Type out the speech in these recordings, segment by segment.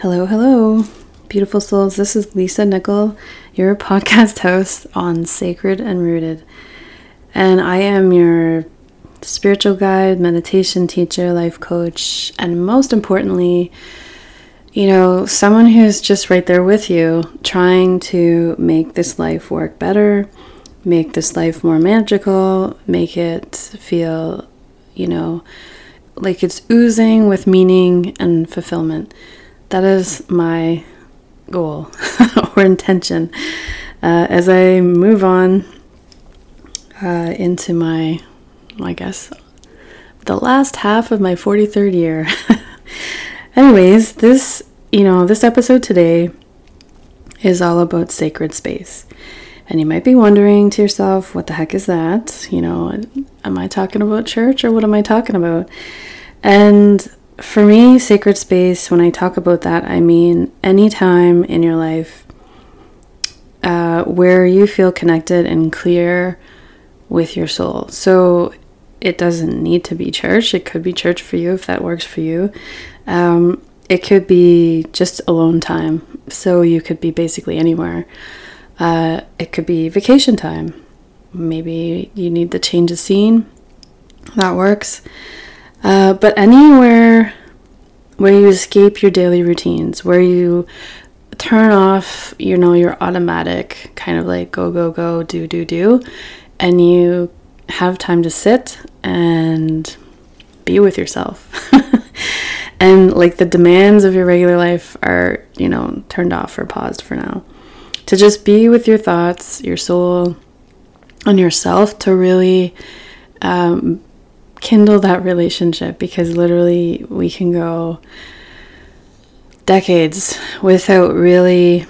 Hello, hello, beautiful souls. This is Lisa Nicol, your podcast host on Sacred and Rooted. And I am your spiritual guide, meditation teacher, life coach, and most importantly, you know, someone who's just right there with you, trying to make this life work better, make this life more magical, make it feel, you know, like it's oozing with meaning and fulfillment. That is my goal or intention uh, as I move on uh, into my, I guess, the last half of my 43rd year. Anyways, this, you know, this episode today is all about sacred space. And you might be wondering to yourself, what the heck is that? You know, am I talking about church or what am I talking about? And for me, sacred space, when I talk about that, I mean any time in your life uh, where you feel connected and clear with your soul. So it doesn't need to be church. It could be church for you if that works for you. Um, it could be just alone time. So you could be basically anywhere. Uh, it could be vacation time. Maybe you need the change of scene. That works. Uh, but anywhere where you escape your daily routines, where you turn off, you know, your automatic kind of like go, go, go, do, do, do, and you have time to sit and be with yourself. and like the demands of your regular life are, you know, turned off or paused for now. To just be with your thoughts, your soul, and yourself to really um, kindle that relationship because literally we can go decades without really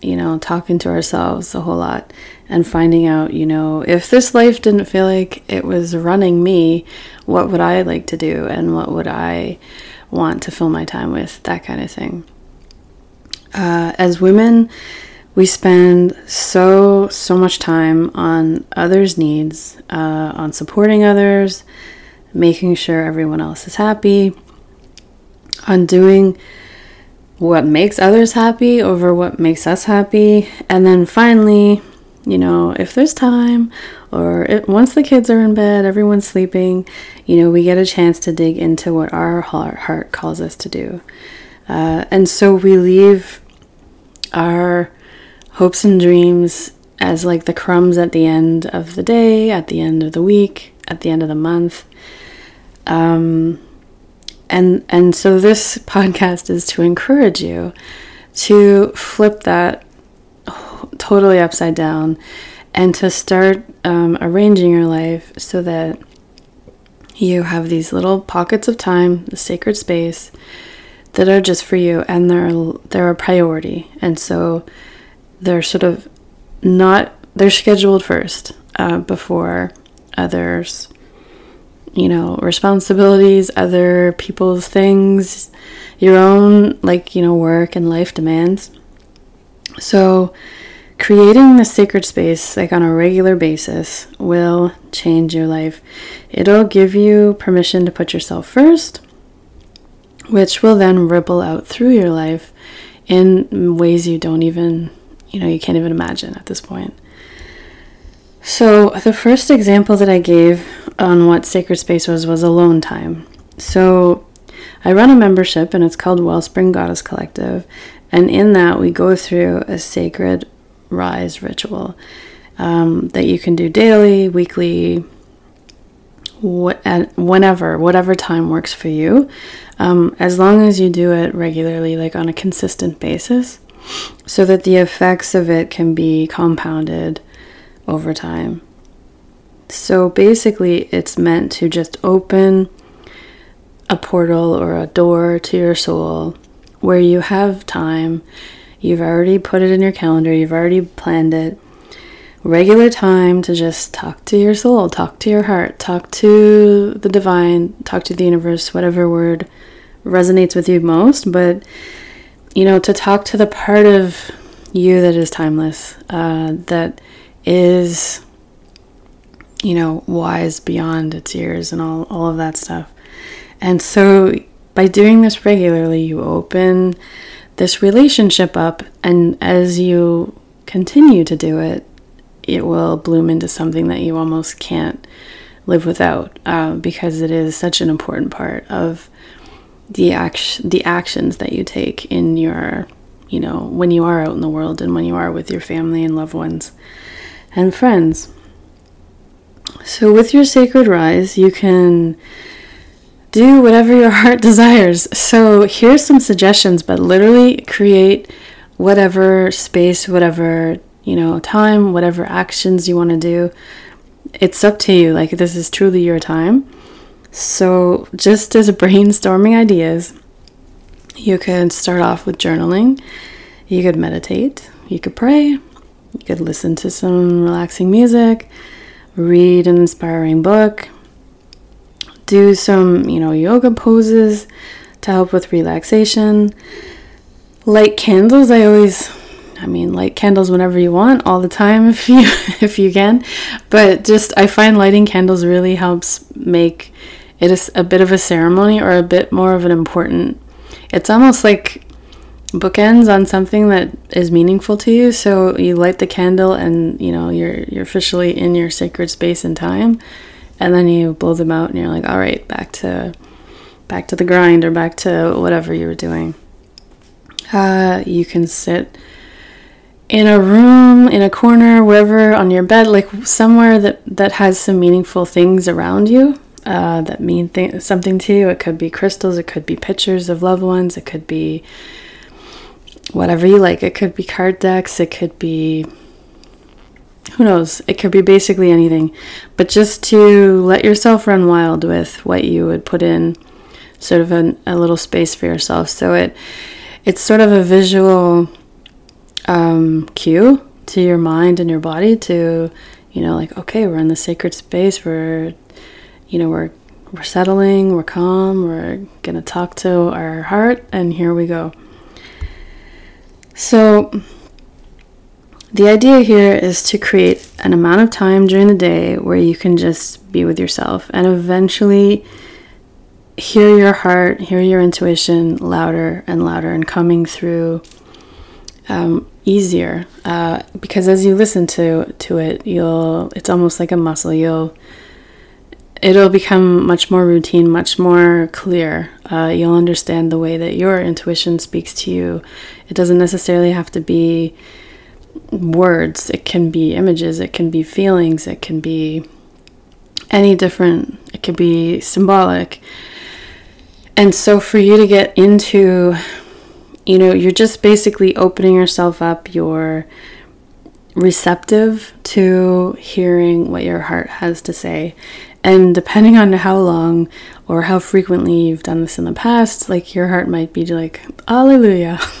you know talking to ourselves a whole lot and finding out you know if this life didn't feel like it was running me what would i like to do and what would i want to fill my time with that kind of thing. Uh, as women we spend so so much time on others needs uh, on supporting others making sure everyone else is happy on doing what makes others happy over what makes us happy. And then finally you know if there's time or it, once the kids are in bed everyone's sleeping you know we get a chance to dig into what our heart, calls us to do. Uh, and so we leave our hopes and dreams as like the crumbs at the end of the day, at the end of the week, at the end of the month. Um, and and so this podcast is to encourage you to flip that totally upside down and to start um, arranging your life so that you have these little pockets of time, the sacred space that are just for you and they're they're a priority. And so they're sort of not they're scheduled first uh, before others you know responsibilities other people's things your own like you know work and life demands. So creating the sacred space like on a regular basis will change your life. It'll give you permission to put yourself first which will then ripple out through your life in ways you don't even you know, you can't even imagine at this point. So, the first example that I gave on what sacred space was was alone time. So, I run a membership and it's called Wellspring Goddess Collective. And in that, we go through a sacred rise ritual um, that you can do daily, weekly, what, whenever, whatever time works for you, um, as long as you do it regularly, like on a consistent basis so that the effects of it can be compounded over time. So basically, it's meant to just open a portal or a door to your soul where you have time. You've already put it in your calendar, you've already planned it. Regular time to just talk to your soul, talk to your heart, talk to the divine, talk to the universe, whatever word resonates with you most. But you know, to talk to the part of you that is timeless, uh, that is, you know, wise beyond its years and all, all of that stuff. And so by doing this regularly, you open this relationship up, and as you continue to do it, it will bloom into something that you almost can't live without uh, because it is such an important part of the act- the actions that you take in your you know when you are out in the world and when you are with your family and loved ones and friends so with your sacred rise you can do whatever your heart desires. So here's some suggestions, but literally create whatever space, whatever, you know, time, whatever actions you want to do. It's up to you. Like this is truly your time. So just as brainstorming ideas, you could start off with journaling. You could meditate, you could pray, you could listen to some relaxing music, read an inspiring book, do some, you know, yoga poses to help with relaxation. Light candles, I always I mean, light candles whenever you want, all the time if you if you can. But just I find lighting candles really helps make it a, a bit of a ceremony or a bit more of an important. It's almost like bookends on something that is meaningful to you. So you light the candle, and you know you're you're officially in your sacred space and time and then you blow them out and you're like all right back to back to the grind or back to whatever you were doing uh, you can sit in a room in a corner wherever on your bed like somewhere that that has some meaningful things around you uh, that mean th- something to you it could be crystals it could be pictures of loved ones it could be whatever you like it could be card decks it could be who knows? It could be basically anything. But just to let yourself run wild with what you would put in sort of an, a little space for yourself. So it it's sort of a visual um, cue to your mind and your body to, you know, like, okay, we're in the sacred space. We're, you know, we're we're settling, we're calm, we're gonna talk to our heart, and here we go. So the idea here is to create an amount of time during the day where you can just be with yourself and eventually hear your heart, hear your intuition louder and louder and coming through um, easier. Uh, because as you listen to to it, you'll it's almost like a muscle. You'll it'll become much more routine, much more clear. Uh, you'll understand the way that your intuition speaks to you. It doesn't necessarily have to be words, it can be images, it can be feelings, it can be any different, it could be symbolic. And so for you to get into, you know, you're just basically opening yourself up, you're receptive to hearing what your heart has to say. And depending on how long or how frequently you've done this in the past, like your heart might be like, Alleluia.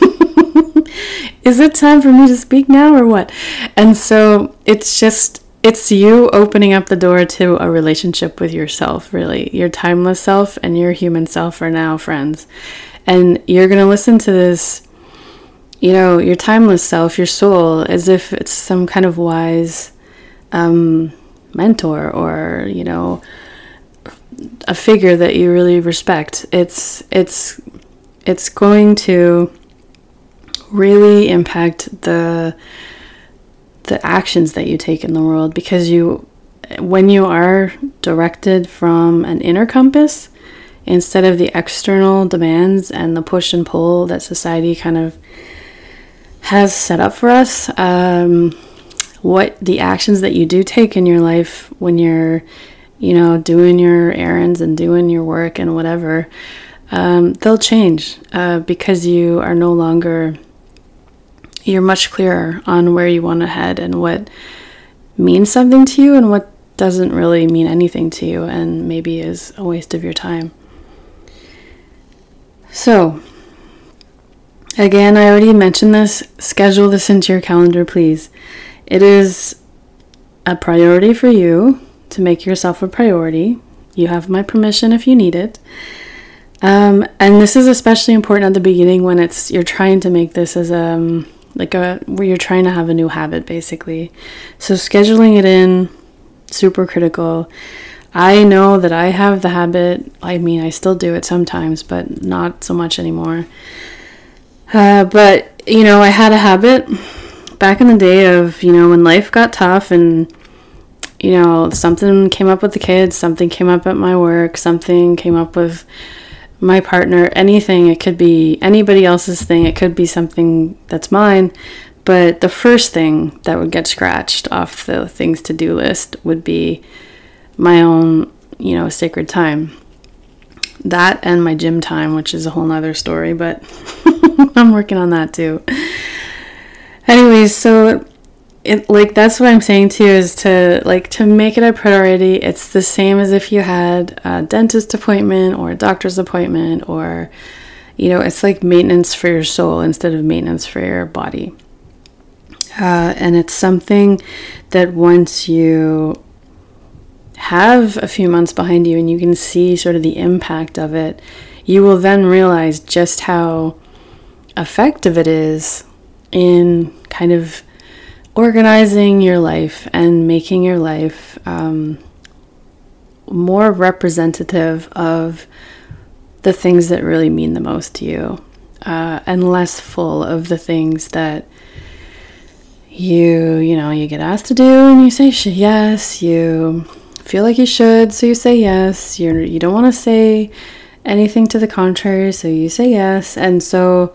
is it time for me to speak now or what? And so it's just, it's you opening up the door to a relationship with yourself, really. Your timeless self and your human self are now friends. And you're going to listen to this, you know, your timeless self, your soul, as if it's some kind of wise um, mentor or, you know, a figure that you really respect. It's, it's, it's going to really impact the the actions that you take in the world because you when you are directed from an inner compass instead of the external demands and the push and pull that society kind of has set up for us um, what the actions that you do take in your life when you're you know doing your errands and doing your work and whatever um, they'll change uh, because you are no longer you're much clearer on where you want to head and what means something to you and what doesn't really mean anything to you and maybe is a waste of your time. So, again, I already mentioned this. Schedule this into your calendar, please. It is a priority for you to make yourself a priority. You have my permission if you need it. Um, and this is especially important at the beginning when it's you're trying to make this as a um, like a where you're trying to have a new habit basically. So scheduling it in super critical. I know that I have the habit, I mean, I still do it sometimes, but not so much anymore. Uh, but, you know, I had a habit back in the day of, you know, when life got tough and, you know, something came up with the kids, something came up at my work, something came up with my partner, anything. It could be anybody else's thing, it could be something that's mine. But the first thing that would get scratched off the things to do list would be my own, you know, sacred time. That and my gym time, which is a whole nother story, but I'm working on that too. Anyways, so it like that's what I'm saying to you is to like to make it a priority. It's the same as if you had a dentist appointment or a doctor's appointment or you know, it's like maintenance for your soul instead of maintenance for your body. Uh, and it's something that once you have a few months behind you and you can see sort of the impact of it, you will then realize just how effective it is in kind of organizing your life and making your life um, more representative of the things that really mean the most to you uh, and less full of the things that you you know you get asked to do and you say yes you feel like you should, so you say yes. You're you don't want to say anything to the contrary, so you say yes. And so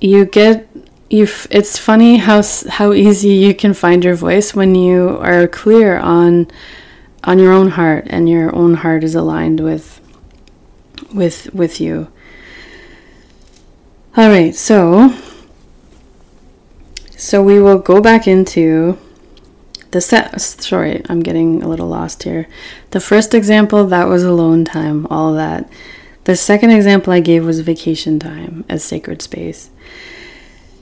you get you it's funny how how easy you can find your voice when you are clear on on your own heart and your own heart is aligned with with with you. All right, so so we will go back into the set sorry i'm getting a little lost here. The first example that was alone time all that. The second example i gave was vacation time as sacred space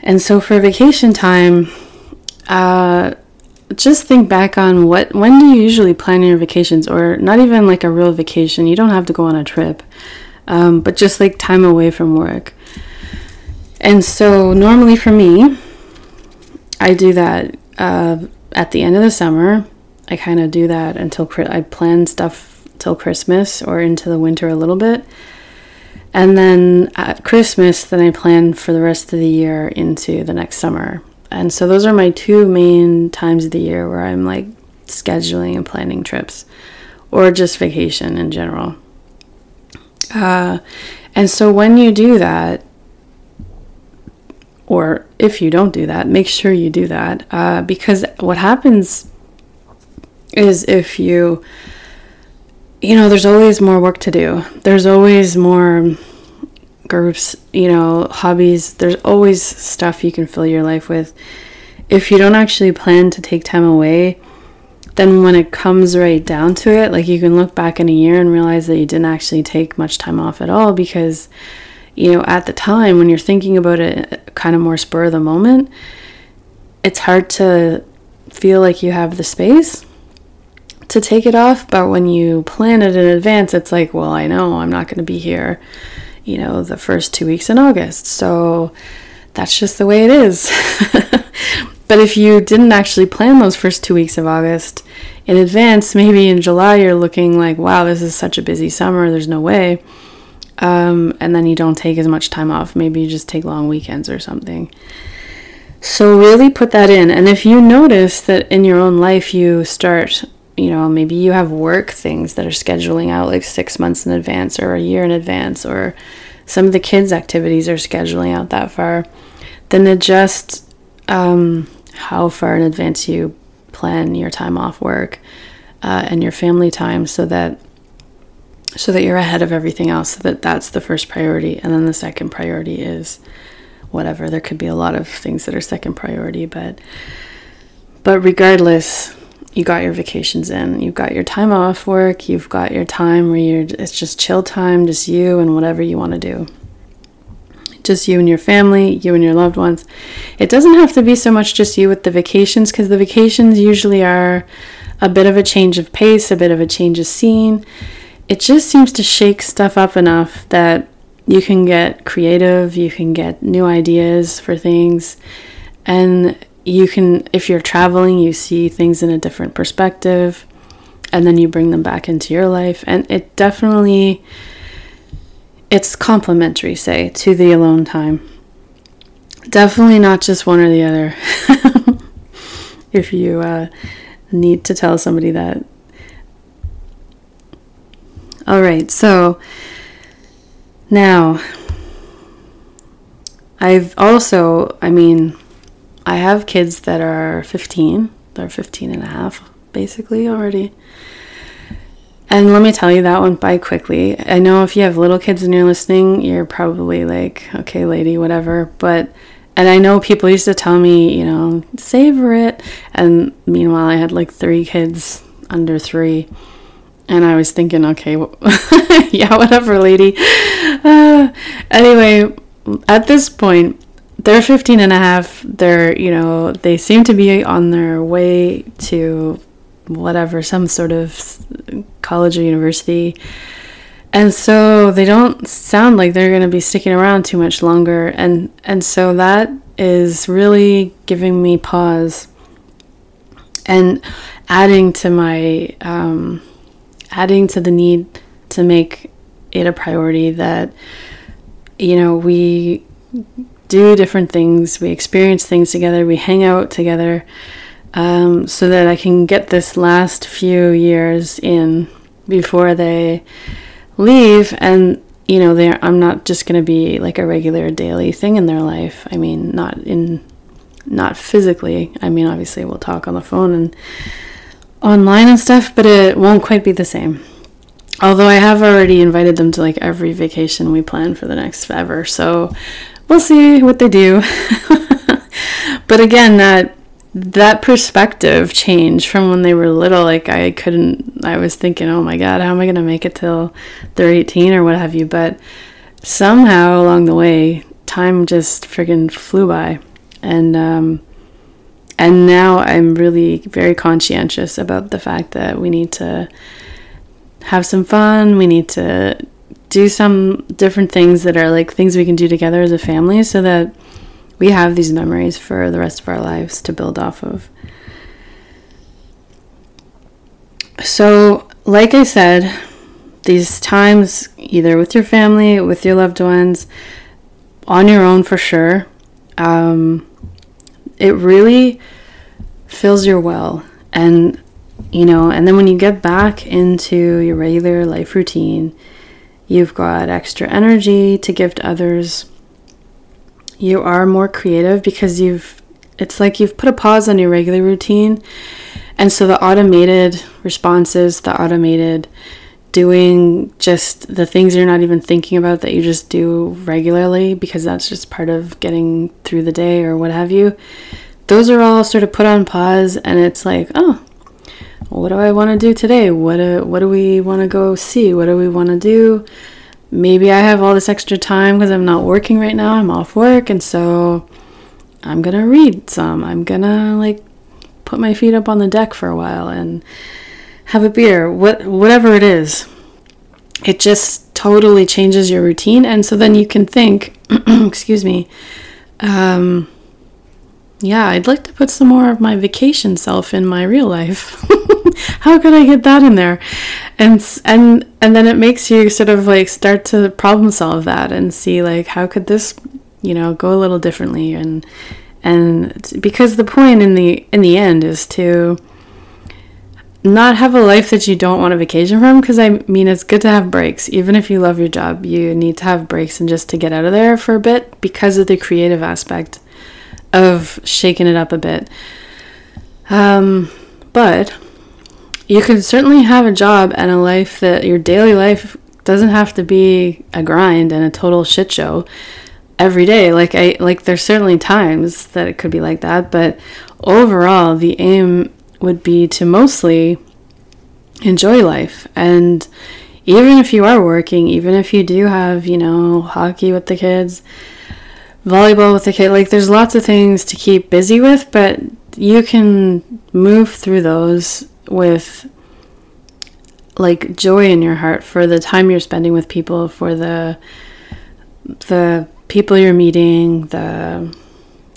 and so for vacation time uh, just think back on what when do you usually plan your vacations? Or not even like a real vacation. You don't have to go on a trip um, but just like time away from work. And so normally for me i do that uh, at the end of the summer, I kind of do that until I plan stuff till Christmas or into the winter a little bit. And then at Christmas, then I plan for the rest of the year into the next summer. And so those are my two main times of the year where I'm like scheduling and planning trips or just vacation in general. Uh, and so when you do that, or if you don't do that, make sure you do that. Uh, because what happens is if you, you know, there's always more work to do, there's always more groups, you know, hobbies, there's always stuff you can fill your life with. If you don't actually plan to take time away, then when it comes right down to it, like you can look back in a year and realize that you didn't actually take much time off at all because you know, at the time when you're thinking about it kind of more spur of the moment, it's hard to feel like you have the space to take it off. But when you plan it in advance, it's like, well, I know I'm not going to be here, you know, the first two weeks in August. So that's just the way it is. but if you didn't actually plan those first two weeks of August in advance, maybe in July you're looking like, wow, this is such a busy summer, there's no way um, and then you don't take as much time off. Maybe you just take long weekends or something. So, really put that in. And if you notice that in your own life you start, you know, maybe you have work things that are scheduling out like six months in advance or a year in advance, or some of the kids' activities are scheduling out that far, then adjust um, how far in advance you plan your time off work uh, and your family time so that so that you're ahead of everything else so that that's the first priority. And then the second priority is whatever. There could be a lot of things that are second priority but but regardless you got your vacations in you've got your time off work you've got your time where you're it's just chill time just you and whatever you want to do. Just you and your family you and your loved ones. It doesn't have to be so much just you with the vacations because the vacations usually are a bit of a change of pace a bit of a change of scene. It just seems to shake stuff up enough that you can get creative, you can get new ideas for things, and you can, if you're traveling, you see things in a different perspective. and then you bring them back into your life. And it definitely it's complementary say to the alone time. Definitely not just one or the other. If you uh, need to tell somebody that. All right so now i've also i mean i have kids that are 15 they're 15 and a half basically already. And let me tell you, that went by quickly. I know if you have little kids and you're listening, you're probably like, okay, lady, whatever. But, and I know people used to tell me, you know, savor it. And meanwhile, I had like three kids under three. And I was thinking, okay, well, yeah, whatever, lady. Uh, anyway, at this point, they're 15 and a half. They're, you know, they seem to be on their way to whatever, some sort of college or university. And so they don't sound like they're going to be sticking around too much longer. And, and so that is really giving me pause and adding to my, um, adding to the need to make it a priority that, you know, we do different things, we experience things together, we hang out together um, so that I can get this last few years in before they leave. And, you know, they I'm not just going to be like a regular daily thing in their life. I mean, not in, not physically. I mean, obviously we'll talk on the phone and online and stuff, but it won't quite be the same. Although I have already invited them to like every vacation we plan for the next ever. So we'll see what they do. but again, that that perspective change from when they were little. Like i couldn't i was thinking oh my god how am i going to make it till they're 18 or what have you? But somehow along the way time just friggin' flew by. And um and now i'm really very conscientious about the fact that we need to have some fun. We need to do some different things that are like things we can do together as a family so that we have these memories for the rest of our lives to build off of. So, like I said, these times, either with your family, with your loved ones, on your own for sure, um, it really fills your well. And, you know, and then when you get back into your regular life routine, you've got extra energy to give to others. You are more creative because you've it's like you've put a pause on your regular routine. And so the automated responses the automated doing just the things you're not even thinking about that you just do regularly because that's just part of getting through the day or what have you those are all sort of put on pause and it's like oh what do i want to do today what do, what do we want to go see what do we want to do maybe I have all this extra time because I'm not working right now. I'm off work, and so I'm gonna read some. I'm gonna like put my feet up on the deck for a while and have a beer. What whatever it is, it just totally changes your routine, and so then you can think. excuse me. Um, yeah, I'd like to put some more of my vacation self in my real life. How could I get that in there? And and and then it makes you sort of like start to problem solve that and see like how could this, you know, go a little differently and and because the point in the in the end is to not have a life that you don't want a vacation from because I mean it's good to have breaks even if you love your job you need to have breaks and just to get out of there for a bit because of the creative aspect of shaking it up a bit. Um, but you can certainly have a job and a life that your daily life doesn't have to be a grind and a total shit show every day. Like I like there's certainly times that it could be like that, but overall the aim would be to mostly enjoy life and even if you are working, even if you do have, you know, hockey with the kids, volleyball with the kid. Like there's lots of things to keep busy with, but you can move through those with like joy in your heart for the time you're spending with people, for the the people you're meeting, the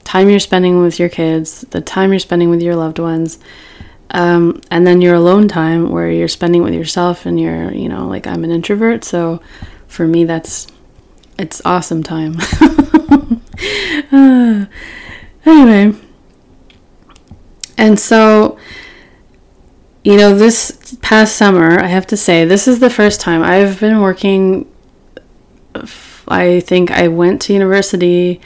time you're spending with your kids, the time you're spending with your loved ones. Um, and then your alone time where you're spending with yourself and you're, you know, like I'm an introvert. So for me, that's, it's awesome time. uh, anyway. And so, you know, this past summer, I have to say, this is the first time I've been working. I think I went to university.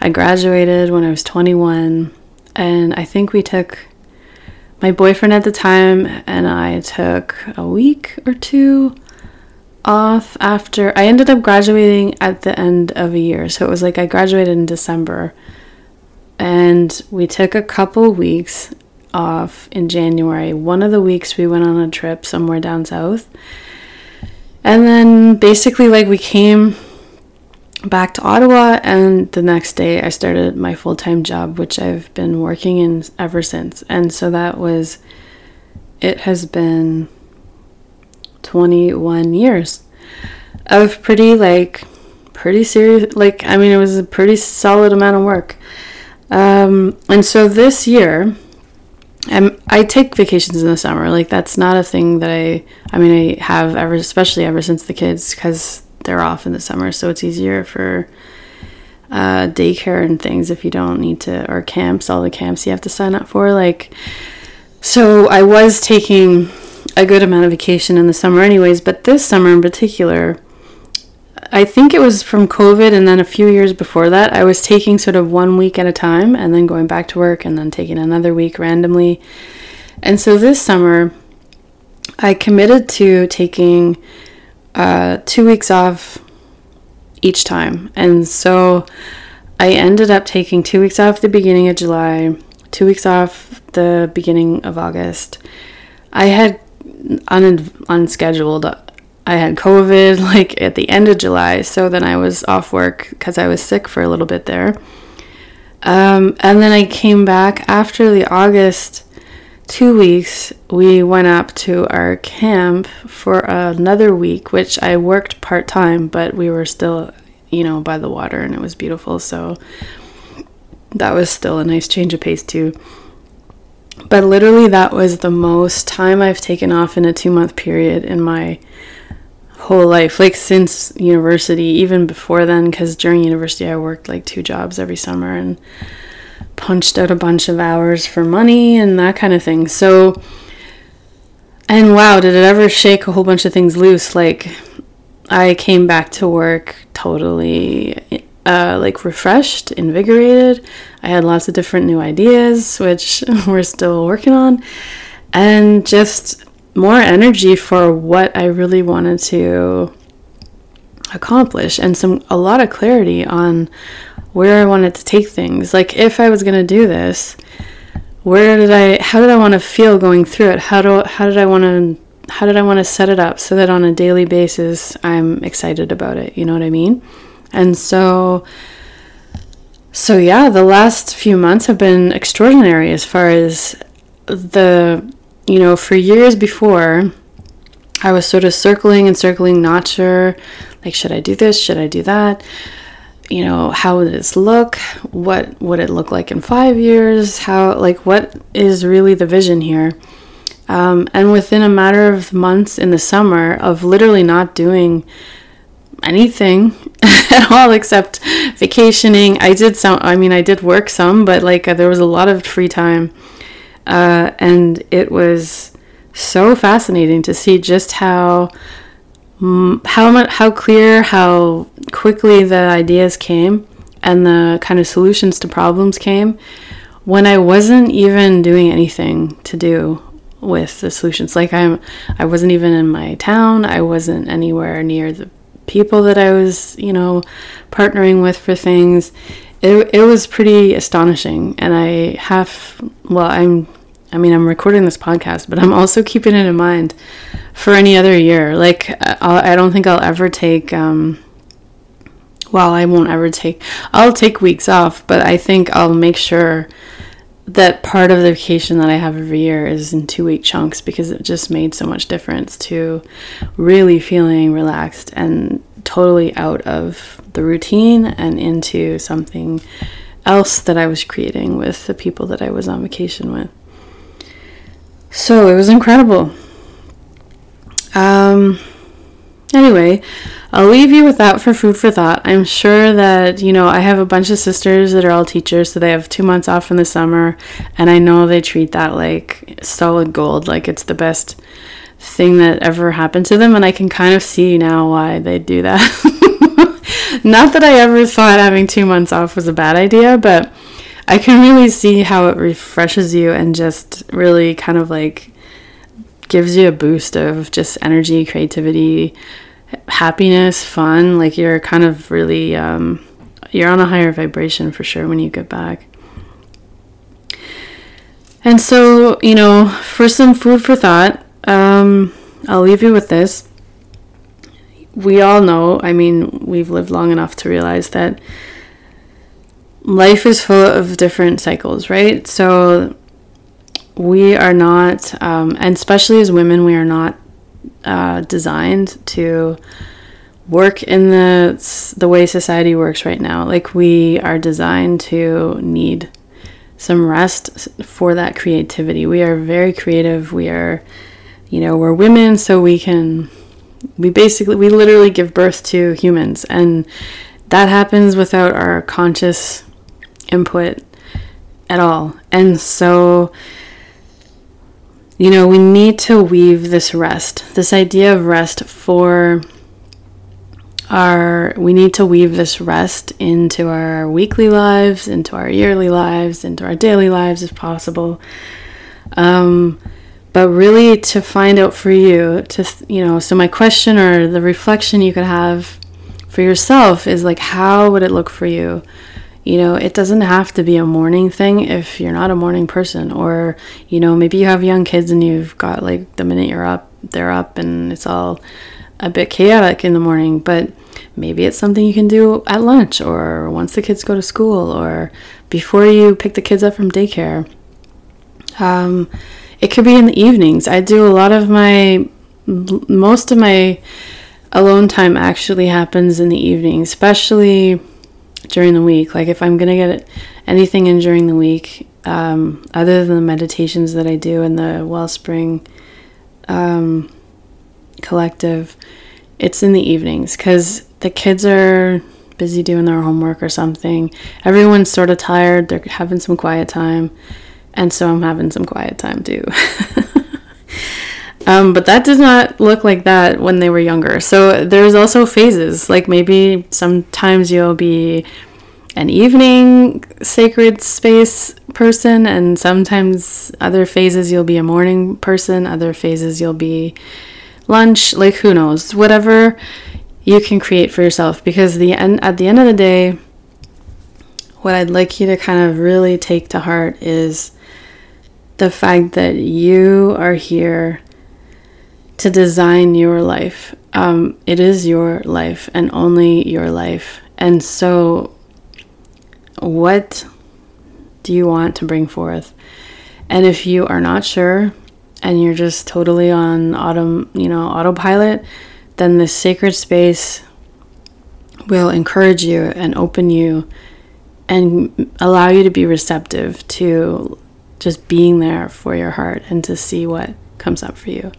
I graduated when I was 21. And I think we took my boyfriend at the time and I took a week or two off after I ended up graduating at the end of a year. So it was like I graduated in December and we took a couple weeks off in January. One of the weeks we went on a trip somewhere down south. And then basically like we came back to Ottawa, and the next day I started my full time job, which I've been working in ever since. And so that was, it has been 21 years of pretty, like, pretty serious, like, I mean, it was a pretty solid amount of work. Um, and so this year, I'm, I take vacations in the summer. Like, that's not a thing that I, I mean, I have ever, especially ever since the kids, because they're off in the summer, so it's easier for uh, daycare and things if you don't need to, or camps, all the camps you have to sign up for. Like, so I was taking a good amount of vacation in the summer, anyways, but this summer in particular, I think it was from COVID, and then a few years before that, I was taking sort of one week at a time and then going back to work and then taking another week randomly. And so this summer, I committed to taking uh, two weeks off each time. And so I ended up taking two weeks off the beginning of July, two weeks off the beginning of August. I had un- unscheduled. I had COVID like at the end of July, so then I was off work because I was sick for a little bit there. Um, and then I came back after the August two weeks, we went up to our camp for another week, which I worked part time, but we were still, you know, by the water and it was beautiful. So that was still a nice change of pace, too. But literally, that was the most time I've taken off in a two month period in my whole life, like since university, even before then, because during university, I worked like two jobs every summer and punched out a bunch of hours for money and that kind of thing. So, and wow, did it ever shake a whole bunch of things loose? Like, I came back to work totally uh, like refreshed, invigorated. I had lots of different new ideas, which we're still working on, and just more energy for what I really wanted to accomplish and some a lot of clarity on where I wanted to take things. Like if I was going to do this, where did I how did I want to feel going through it? How do how did I want to how did I want to set it up so that on a daily basis I'm excited about it, you know what I mean? And so so yeah, the last few months have been extraordinary as far as the you know, for years before I was sort of circling and circling, not sure like should I do this, should I do that? you know, how would this look? What would it look like in five years? How, like, what is really the vision here? Um, and within a matter of months in the summer of literally not doing anything at all except vacationing, I did some, I mean, I did work some, but like there was a lot of free time. Uh, and it was so fascinating to see just how how much how clear how quickly the ideas came and the kind of solutions to problems came when I wasn't even doing anything to do with the solutions. Like I'm I wasn't even in my town. I wasn't anywhere near the people that I was you know partnering with for things it, it was pretty astonishing and I have well I'm I mean I'm recording this podcast but I'm also keeping it in mind for any other year. Like I'll, I do not think I'll ever take. Um, well, I won't ever take. I'll take weeks off, but I think I'll make sure that part of the vacation that I have every year is in two week chunks because it just made so much difference to really feeling relaxed and totally out of the routine and into something else that I was creating with the people that I was on vacation with. So it was incredible. Um, anyway, I'll leave you with that for food for thought. I'm sure that, you know, I have a bunch of sisters that are all teachers, so they have two months off in the summer, and I know they treat that like solid gold, like it's the best thing that ever happened to them, and I can kind of see now why they do that. Not that I ever thought having two months off was a bad idea, but I can really see how it refreshes you and just really kind of like gives you a boost of just energy, creativity, happiness, fun. Like you're kind of really, um, you're on a higher vibration for sure when you get back. And so, you know, for some food for thought, um, I'll leave you with this. We all know, I mean, we've lived long enough to realize that life is full of different cycles, right? So we are not, um, and especially as women, we are not uh, designed to work in the the way society works right now. Like we are designed to need some rest for that creativity. We are very creative. We are, you know, we're women, so we can, we basically, we literally give birth to humans, and that happens without our conscious input at all. And so, you know, we need to weave this rest, this idea of rest for our, we need to weave this rest into our weekly lives, into our yearly lives, into our daily lives if possible. Um, but really to find out for you, to, you know, so my question or the reflection you could have for yourself is like, how would it look for you? You know, it doesn't have to be a morning thing if you're not a morning person, or, you know, maybe you have young kids and you've got like the minute you're up, they're up and it's all a bit chaotic in the morning, but maybe it's something you can do at lunch or once the kids go to school or before you pick the kids up from daycare. Um, it could be in the evenings. I do a lot of my, most of my alone time actually happens in the evening, especially during the week. Like if I'm gonna get anything in during the week, um, other than the meditations that I do in the Wellspring um, Collective, it's in the evenings because the kids are busy doing their homework or something. Everyone's sort of tired. They're having some quiet time, and so I'm having some quiet time too. Um, but that does not look like that when they were younger. So there's also phases. Like maybe sometimes you'll be an evening sacred space person, and sometimes other phases you'll be a morning person, other phases you'll be lunch. Like who knows? Whatever you can create for yourself. Because the end at the end of the day, what I'd like you to kind of really take to heart is the fact that you are here to design your life. Um, it is your life and only your life. And so, what do you want to bring forth? And if you are not sure and you're just totally on autumn, you know, autopilot, then this sacred space will encourage you and open you and allow you to be receptive to just being there for your heart and to see what comes up for you.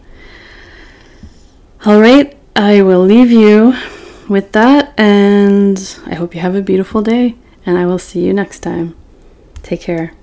All right, I will leave you with that, and I hope you have a beautiful day, and I will see you next time. Take care.